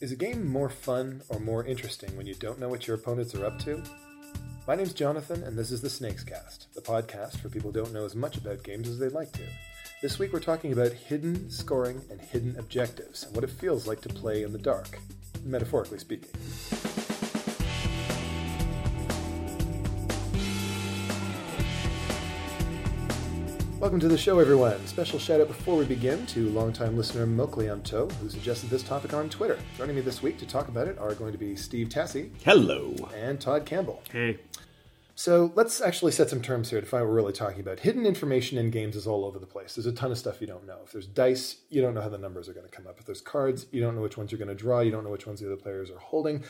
Is a game more fun or more interesting when you don't know what your opponents are up to? My name's Jonathan, and this is the Snakes Cast, the podcast for people who don't know as much about games as they'd like to. This week we're talking about hidden scoring and hidden objectives, and what it feels like to play in the dark, metaphorically speaking. Welcome to the show, everyone. Special shout out before we begin to longtime listener Mokliamto, who suggested this topic on Twitter. Joining me this week to talk about it are going to be Steve Tassie Hello. and Todd Campbell. Hey, So let's actually set some terms here to find what we're really talking about. Hidden information in games is all over the place. There's a ton of stuff you don't know. If there's dice, you don't know how the numbers are going to come up. If there's cards, you don't know which ones you're going to draw. You don't know which ones the other players are holding.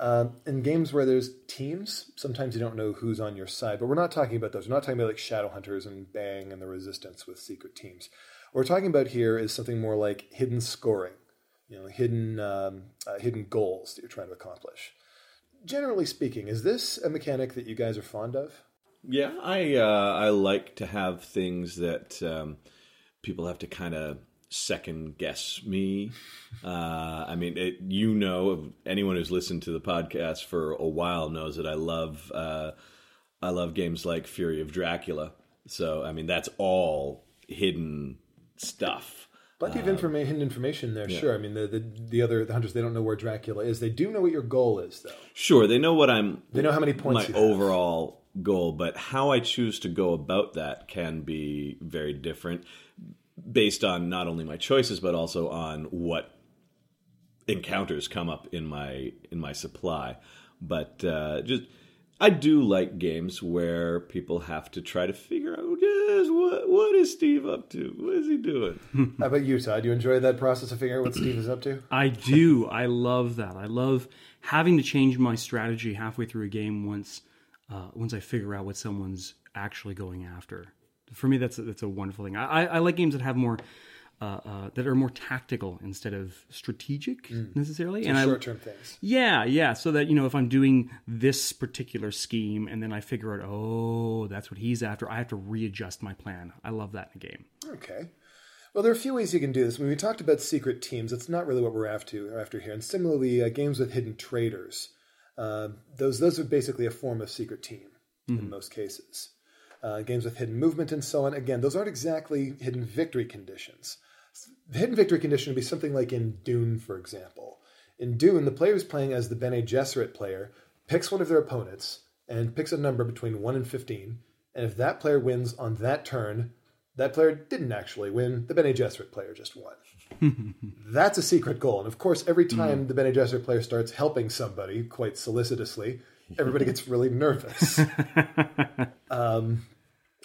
Um, in games where there's teams, sometimes you don't know who's on your side. But we're not talking about those. We're not talking about like Shadowhunters and Bang and the Resistance with secret teams. What we're talking about here is something more like hidden scoring. You know, hidden um, uh, hidden goals that you're trying to accomplish. Generally speaking, is this a mechanic that you guys are fond of? Yeah, I uh, I like to have things that um, people have to kind of second guess me. Uh, I mean, it, you know, anyone who's listened to the podcast for a while knows that I love uh, I love games like Fury of Dracula. So I mean, that's all hidden stuff. Plenty of informa- hidden information there, sure. I mean, the, the the other the hunters they don't know where Dracula is. They do know what your goal is, though. Sure, they know what I'm. They know how many points my overall goal, but how I choose to go about that can be very different, based on not only my choices but also on what encounters come up in my in my supply. But uh, just I do like games where people have to try to figure out just what what is Steve up to? What is he doing? How about you, Todd? You enjoy that process of figuring out what Steve is up to? I do. I love that. I love having to change my strategy halfway through a game once uh, once I figure out what someone's actually going after. For me, that's a, that's a wonderful thing. I, I, I like games that have more uh, uh, that are more tactical instead of strategic necessarily. and Short term things. Yeah, yeah. So that you know, if I'm doing this particular scheme and then I figure out, oh, that's what he's after, I have to readjust my plan. I love that in a game. Okay. Well, there are a few ways you can do this. When we talked about secret teams, it's not really what we're after after here. And similarly, uh, games with hidden traitors, uh, those those are basically a form of secret team in most cases. Uh, games with hidden movement and so on. Again, those aren't exactly hidden victory conditions. The hidden victory condition would be something like in Dune, for example. In Dune, the player who's playing as the Bene Gesserit player picks one of their opponents and picks a number between 1 and 15. And if that player wins on that turn, that player didn't actually win. The Bene Gesserit player just won. That's a secret goal. And of course, every time the Bene Gesserit player starts helping somebody quite solicitously, everybody gets really nervous. um,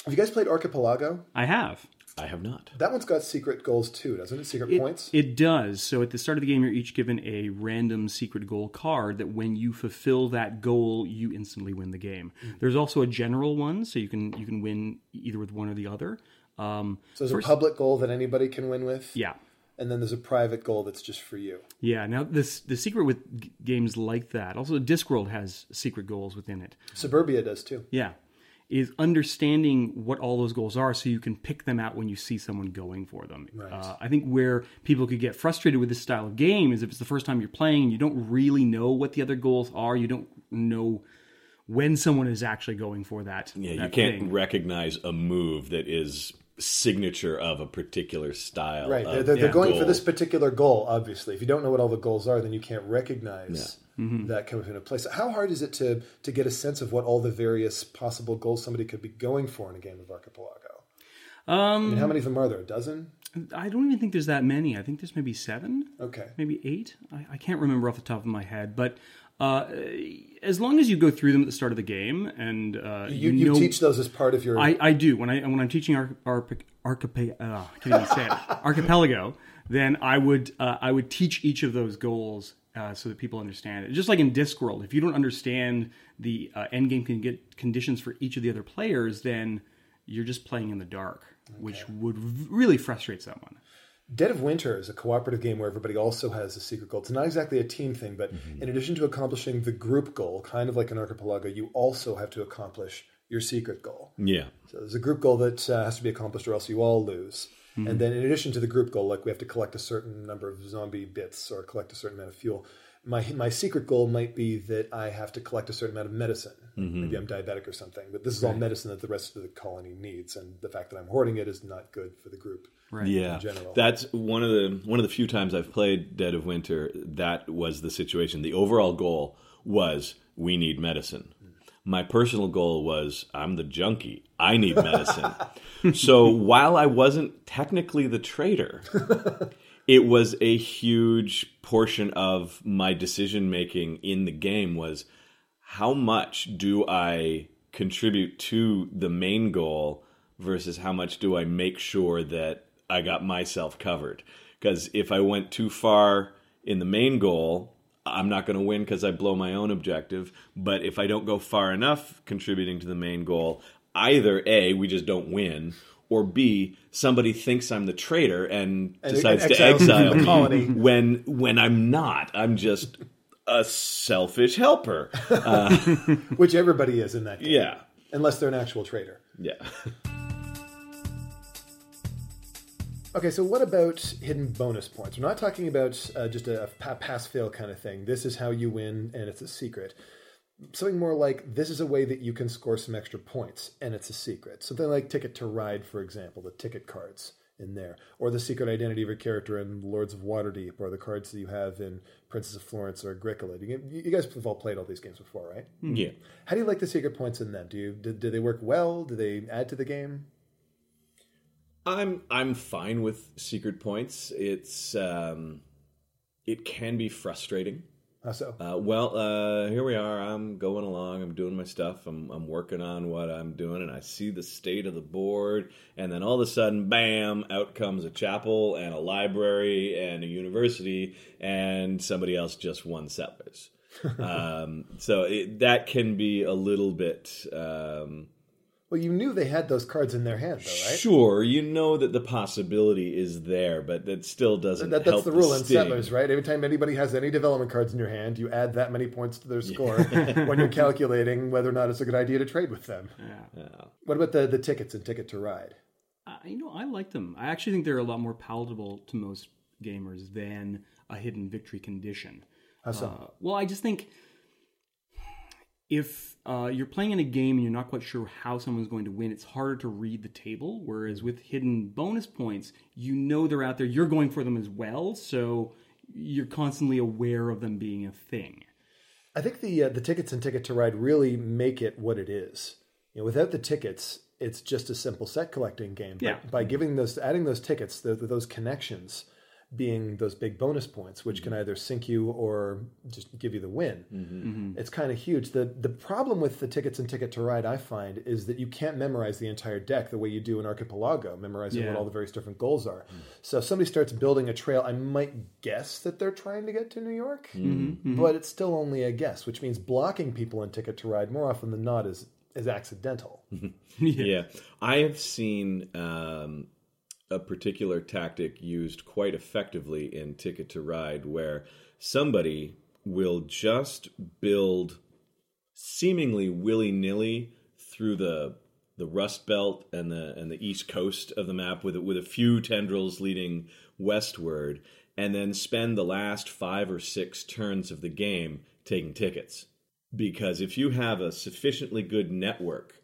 have you guys played Archipelago? I have. I have not. That one's got secret goals too, doesn't it? Secret It, points? it does. So at the start of the game, you're each given a random secret goal card that when you fulfill that goal, you instantly win the game. There's also a general one, so you can you can win either with one or the other. Um, so there's a public goal that anybody can win with, yeah, and then there's a private goal that's just for you. yeah. Now this the secret with g- games like that. Also, Discworld has secret goals within it. Suburbia does too. Yeah, is understanding what all those goals are, so you can pick them out when you see someone going for them. Uh, I think where people could get frustrated with this style of game is if it's the first time you're playing and you don't really know what the other goals are, you don't know when someone is actually going for that. Yeah, you can't thing. recognize a move that is signature of a particular style. Right. of They're, they're, they're going for this particular goal, obviously. If you don't know what all the goals are, then you can't recognize Mm-hmm. that coming into place. How hard is it to, to get a sense of what all the various possible goals somebody could be going for in a game of Archipelago? I Um, mean, how many of them are there? A dozen? I don't even think there's that many. I think there's maybe seven. Okay. maybe eight. I, I can't remember off the top of my head, but uh, as long as you go through them at the start of the game and uh, You, you, you teach those as part of your. I, I do when I when I'm teaching arch, arch, archipe, uh, can't even say it, archipelago. Then I would uh, I would teach each of those goals uh, so that people understand it. Just like in Discworld, if you don't understand the uh, end game can get conditions for each of the other players, then you're just playing in the dark, which would v- really frustrate someone. Dead of Winter is a cooperative game where everybody also has a secret goal. It's not exactly a team thing, but in addition to accomplishing the group goal, kind of like an archipelago, you also have to accomplish your secret goal. Yeah. So there's a group goal that uh, has to be accomplished, or else you all lose. And mm-hmm. then in addition to the group goal, like we have to collect a certain number of zombie bits or collect a certain amount of fuel. My my secret goal might be that I have to collect a certain amount of medicine. Mm-hmm. Maybe I'm diabetic or something, but this is all medicine that the rest of the colony needs, and the fact that I'm hoarding it is not good for the group. Right. Yeah, general. that's one of the one of the few times I've played Dead of Winter. That was the situation. The overall goal was we need medicine. My personal goal was I'm the junkie. I need medicine. so while I wasn't technically the traitor, it was a huge portion of my decision making in the game was how much do I contribute to the main goal versus how much do I make sure that I got myself covered? Because if I went too far in the main goal, I'm not going to win because I blow my own objective. But if I don't go far enough contributing to the main goal, either A, we just don't win, or B, somebody thinks I'm the traitor and, And- decides to exiles you from exile the me colony. when when I'm not. I'm just a selfish helper. Uh, Which everybody is in that game, Yeah. unless they're an actual traitor. Yeah. Okay, so what about hidden bonus points? We're not talking about uh, just a, a pass fail kind of thing. This is how you win, and it's a secret. Something more like this is a way that you can score some extra points, and it's a secret. Something like Ticket to Ride, for example, the ticket cards in there, or the secret identity of a character in Lords of Waterdeep, or the cards that you have in Princes of Florence or Agricola. You, you guys have all played all these games before, right? Yeah. How do you like the secret points in them? Do you do, do they work well? Do they add to the game? I'm I'm fine with secret points. It's um it can be frustrating. How so? Uh, well, uh, here we are. I'm going along. I'm doing my stuff. I'm, I'm working on what I'm doing, and I see the state of the board. And then all of a sudden, bam! Out comes a chapel and a library and a university, and somebody else just won settlers. um, so it, that can be a little bit. Um, Well, you knew they had those cards in their hand, though, right? Sure, you know that the possibility is there, but that still doesn't. That, that's help the rule in. Settlers, right? Every time anybody has any development cards in your hand, you add that many points to their score when you're calculating whether or not it's a good idea to trade with them. Yeah. What about the, the tickets and Ticket to Ride? I, you know, I like them. I actually think they're a lot more palatable to most gamers than a hidden victory condition. How so? Uh, well, I just think if uh, you're playing in a game and you're not quite sure how someone's going to win, it's harder to read the table. Whereas with hidden bonus points, you know they're out there. You're going for them as well, so you're constantly aware of them being a thing. I think the uh, the tickets and Ticket to Ride really make it what it is. You know, without the tickets, it's just a simple set collecting game. But Yeah. by giving those, adding those tickets, the, those connections, being those big bonus points, which can mm-hmm. either sink you or just give you the win. Mm-hmm. Mm-hmm. It's kind of huge. the The problem with the tickets and Ticket to Ride, I find, is that you can't memorize the entire deck the way you do in Archipelago, memorizing what all the various different goals are. Mm. So if somebody starts building a trail, I might guess that they're trying to get to New York, but it's still only a guess, which means blocking people in Ticket to Ride more often than not is is accidental. Yeah, I have seen um, a particular tactic used quite effectively in Ticket to Ride, where somebody will just build seemingly willy nilly through the the Rust Belt and the and the east coast of the map with with a few tendrils leading westward, and then spend the last five or six turns of the game taking tickets. Because if you have a sufficiently good network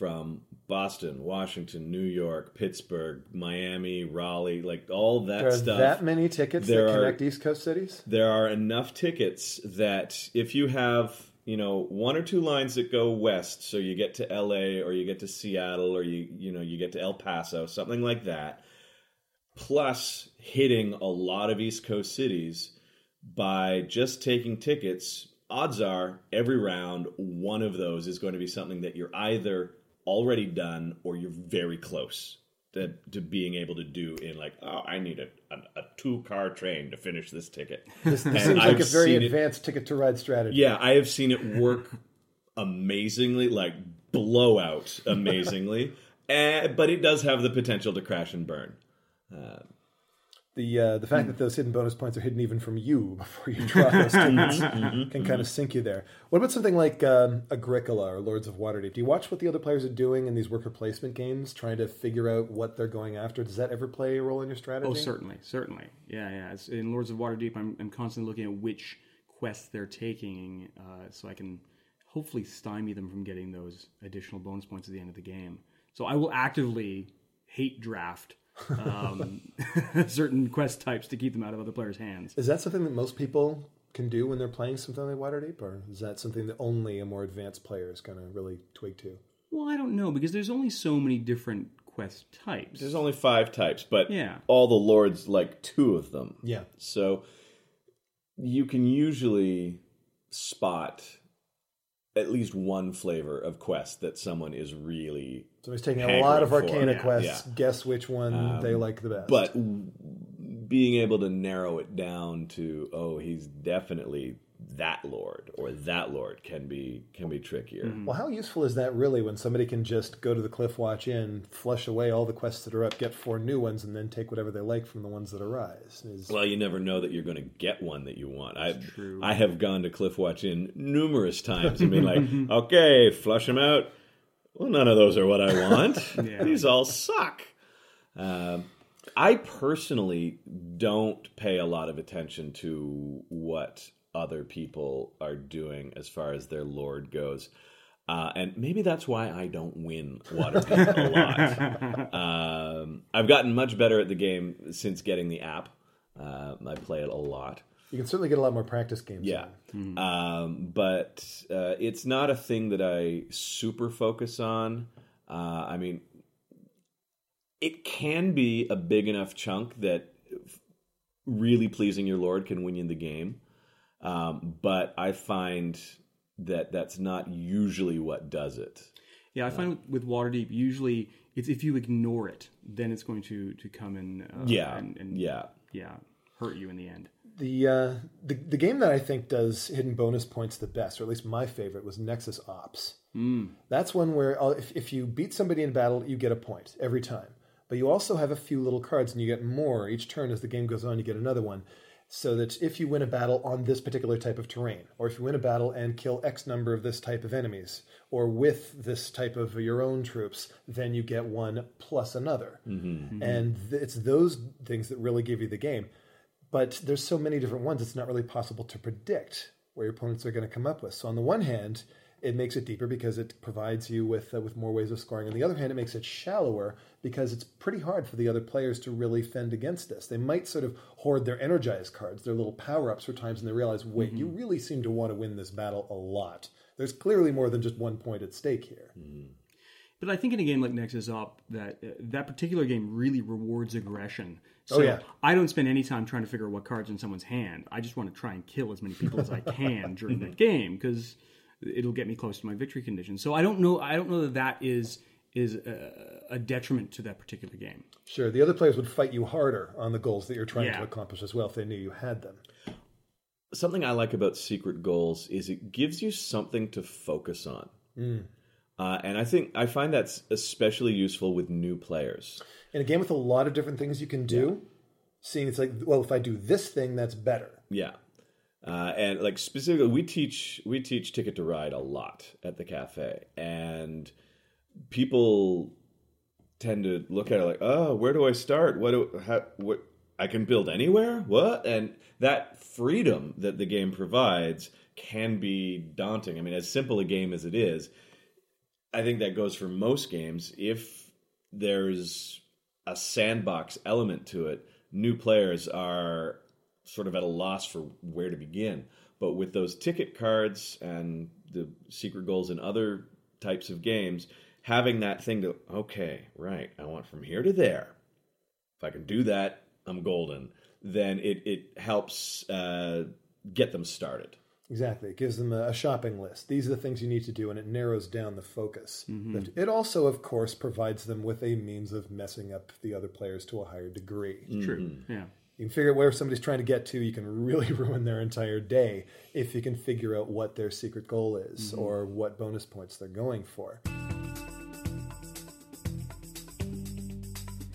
from Boston, Washington, New York, Pittsburgh, Miami, Raleigh, like all that There are stuff. that many tickets There that are- connect East Coast cities. there are enough tickets that if you have you know one or two lines that go west so you get to LA or you get to Seattle or you you know you get to El Paso something like that plus hitting a lot of east coast cities by just taking tickets odds are every round one of those is going to be something that you're either already done or you're very close to, to being able to do in like oh I need a, a, a two car train to finish this ticket This And seems like I've a very seen it- advanced Ticket to Ride strategy. yeah, I have seen it work amazingly, like blowout amazingly, eh, but it does have the potential to crash and burn. The uh, the fact that those hidden bonus points are hidden even from you before you draw those tickets can kind of sink you there. What about something like um, Agricola or Lords of Waterdeep? Do you watch what the other players are doing in these worker placement games, trying to figure out what they're going after? Does that ever play a role in your strategy? Oh, certainly, certainly. Yeah, yeah. It's, in Lords of Waterdeep, I'm, I'm constantly looking at which quests they're taking, uh, so I can hopefully stymie them from getting those additional bonus points at the end of the game. So I will actively hate draft um, certain quest types to keep them out of other players' hands. Is that something that most people can do when they're playing something like Waterdeep, or is that something that only a more advanced player is going to really twig to? Well, I don't know because there's only so many different quest types. There's only five types, but Yeah. all the lords like two of them. Yeah. So you can usually spot at least one flavor of quest that someone is really Somebody's taking a lot of Arcana quests. yeah. Guess which one um, they like the best. but being able to narrow it down to oh he's definitely that lord or that lord can be can be trickier. Well, how useful is that really when somebody can just go to the Cliffwatch Inn, flush away all the quests that are up, get four new ones, and then take whatever they like from the ones that arise? Is, well you never know that you're going to get one that you want. I i have gone to cliffwatch inn numerous times and been like okay flush them out. Well none of those are what i want. These all suck. Um, I personally don't pay a lot of attention to what other people are doing as far as their lord goes. Uh, and maybe that's why I don't win Waterdeep a lot. Um, I've gotten much better at the game since getting the app. Uh, I play it a lot. you can certainly get a lot more practice games. Yeah. in. Um, but uh, it's not a thing that I super focus on. Uh, I mean, it can be a big enough chunk that really pleasing your lord can win you the game. Um, but I find that that's not usually what does it. Yeah, I find with Waterdeep usually it's if you ignore it, then it's going to to come and uh, Yeah. and, and yeah. yeah hurt you in the end. The, uh, the the game that I think does hidden bonus points the best, or at least my favorite, was Nexus Ops. Mm. That's one where uh, if, if you beat somebody in battle, you get a point every time. But you also have a few little cards, and you get more each turn as the game goes on. You get another one, so that if you win a battle on this particular type of terrain, or if you win a battle and kill X number of this type of enemies, or with this type of your own troops, then you get one plus another. Mm-hmm. And th- it's those things that really give you the game. But there's so many different ones, it's not really possible to predict where your opponents are going to come up with. So on the one hand, it makes it deeper because it provides you with uh, with more ways of scoring. On the other hand, it makes it shallower because it's pretty hard for the other players to really fend against this. They might sort of hoard their energized cards, their little power ups for times, and they realize, wait, you really seem to want to win this battle a lot. There's clearly more than just one point at stake here. But I think in a game like Nexus Op, that uh, that particular game really rewards aggression. So Oh, yeah. I don't spend any time trying to figure out what cards in someone's hand. I just want to try and kill as many people as I can during that game because it'll get me close to my victory condition. So I don't know. I don't know that that is is a, a detriment to that particular game. Sure, the other players would fight you harder on the goals that you're trying Yeah. to accomplish as well if they knew you had them. Something I like about secret goals is it gives you something to focus on. Uh, and I think I find that's especially useful with new players. In a game with a lot of different things you can do, seeing it's like, well, if I do this thing, that's better. Yeah. Uh, and like specifically, we teach we teach Ticket to Ride a lot at the cafe, and people tend to look at it like, oh, where do I start? What do how, what I can build anywhere? What? And that freedom that the game provides can be daunting. I mean, as simple a game as it is, I think that goes for most games. If there's a sandbox element to it, new players are sort of at a loss for where to begin. But with those ticket cards and the secret goals and other types of games, having that thing to, okay, right, I want from here to there. If I can do that, I'm golden. Then it, it helps uh, get them started. Exactly. It gives them a, a shopping list. These are the things you need to do, and it narrows down the focus. But it also, of course, provides them with a means of messing up the other players to a higher degree. True. Yeah. You can figure out where somebody's trying to get to. You can really ruin their entire day if you can figure out what their secret goal is mm-hmm. or what bonus points they're going for.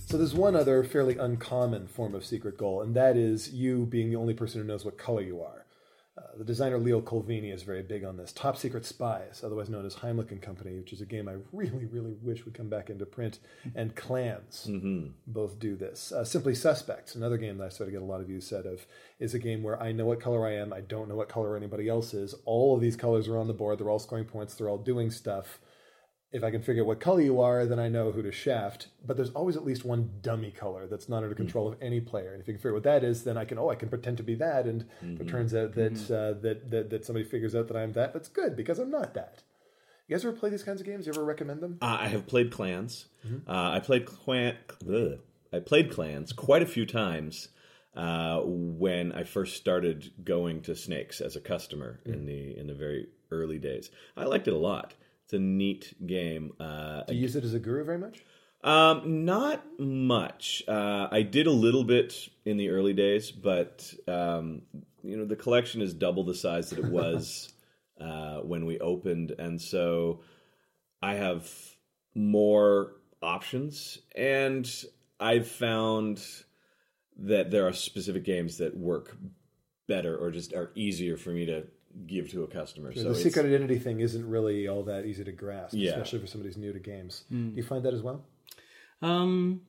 So So there's one other fairly uncommon form of secret goal, and that is you being the only person who knows what color you are. Uh, the designer Leo Colovini is very big on this. Top Secret Spies, otherwise known as Heimlich and Company, which is a game I really, really wish would come back into print, and Clans both do this. Uh, Simply Suspects, another game that I sort of get a lot of use out of, is a game where I know what color I am, I don't know what color anybody else is. All of these colors are on the board, they're all scoring points, they're all doing stuff. If I can figure out what color you are, then I know who to shaft. But there's always at least one dummy color that's not under control of any player. And if you can figure out what that is, then I can oh I can pretend to be that. And if it turns out that, uh, that that that somebody figures out that I'm that, that's good because I'm not that. You guys ever play these kinds of games? You ever recommend them? Uh, I have played clans. Uh, I played clan. ugh. I played clans quite a few times uh, when I first started going to Snakes as a customer in the in the very early days. I liked it a lot. It's a neat game. Uh, Do you use it as a guru very much? um, not much. Uh, I did a little bit in the early days, but um, you know the collection is double the size that it was uh, when we opened, and so I have more options, and I've found that there are specific games that work better or just are easier for me to give to a customer. so the secret identity thing isn't really all that easy to grasp, Yeah. especially for somebody who's new to games. Do you find that as well? Um,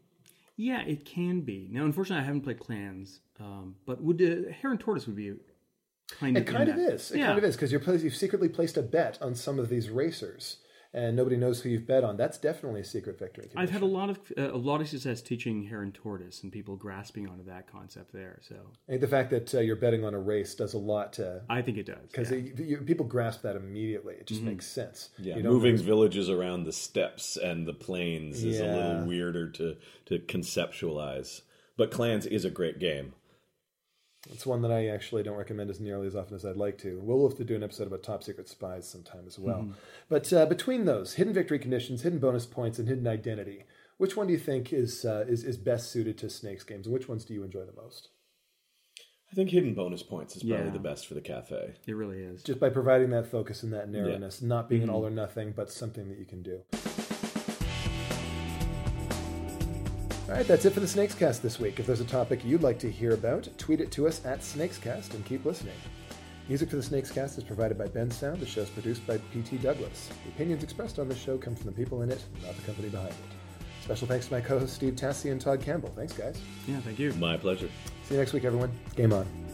yeah, it can be. Now, unfortunately, I haven't played Clans, um, but would uh, Hare and Tortoise would be kind of It kind of that. is. It yeah. kind of is because you're pla- you've secretly placed a bet on some of these racers, and nobody knows who you've bet on. That's definitely a secret victory. I've had a lot of uh, a lot of success teaching Hare and Tortoise and people grasping onto that concept there. So I think the fact that uh, you're betting on a race does a lot to I think it does. because yeah. people grasp that immediately. It just makes sense. Yeah, You moving really- villages around the steppes and the plains is a little weirder to to conceptualize. But Clans is a great game. It's one that I actually don't recommend as nearly as often as I'd like to. We'll have to do an episode about top secret spies sometime as well. Mm-hmm. But uh, between those hidden victory conditions, hidden bonus points, and hidden identity, which one do you think is uh, is is best suited to Snakes games, and which ones do you enjoy the most? I think hidden bonus points is probably Yeah. the best for the cafe. it really is. Just by providing that focus and that narrowness, not being an all or nothing, but something that you can do. All right, that's it for the Snakescast this week. If there's a topic you'd like to hear about, tweet it to us at Snakescast and keep listening. Music for the Snakescast is provided by Bensound. The show is produced by P.T. Douglas. The opinions expressed on this show come from the people in it, not the company behind it. Special thanks to my co-hosts Steve Tassi and Todd Campbell. Thanks, guys. Yeah, thank you. My pleasure. See you next week, everyone. Game on.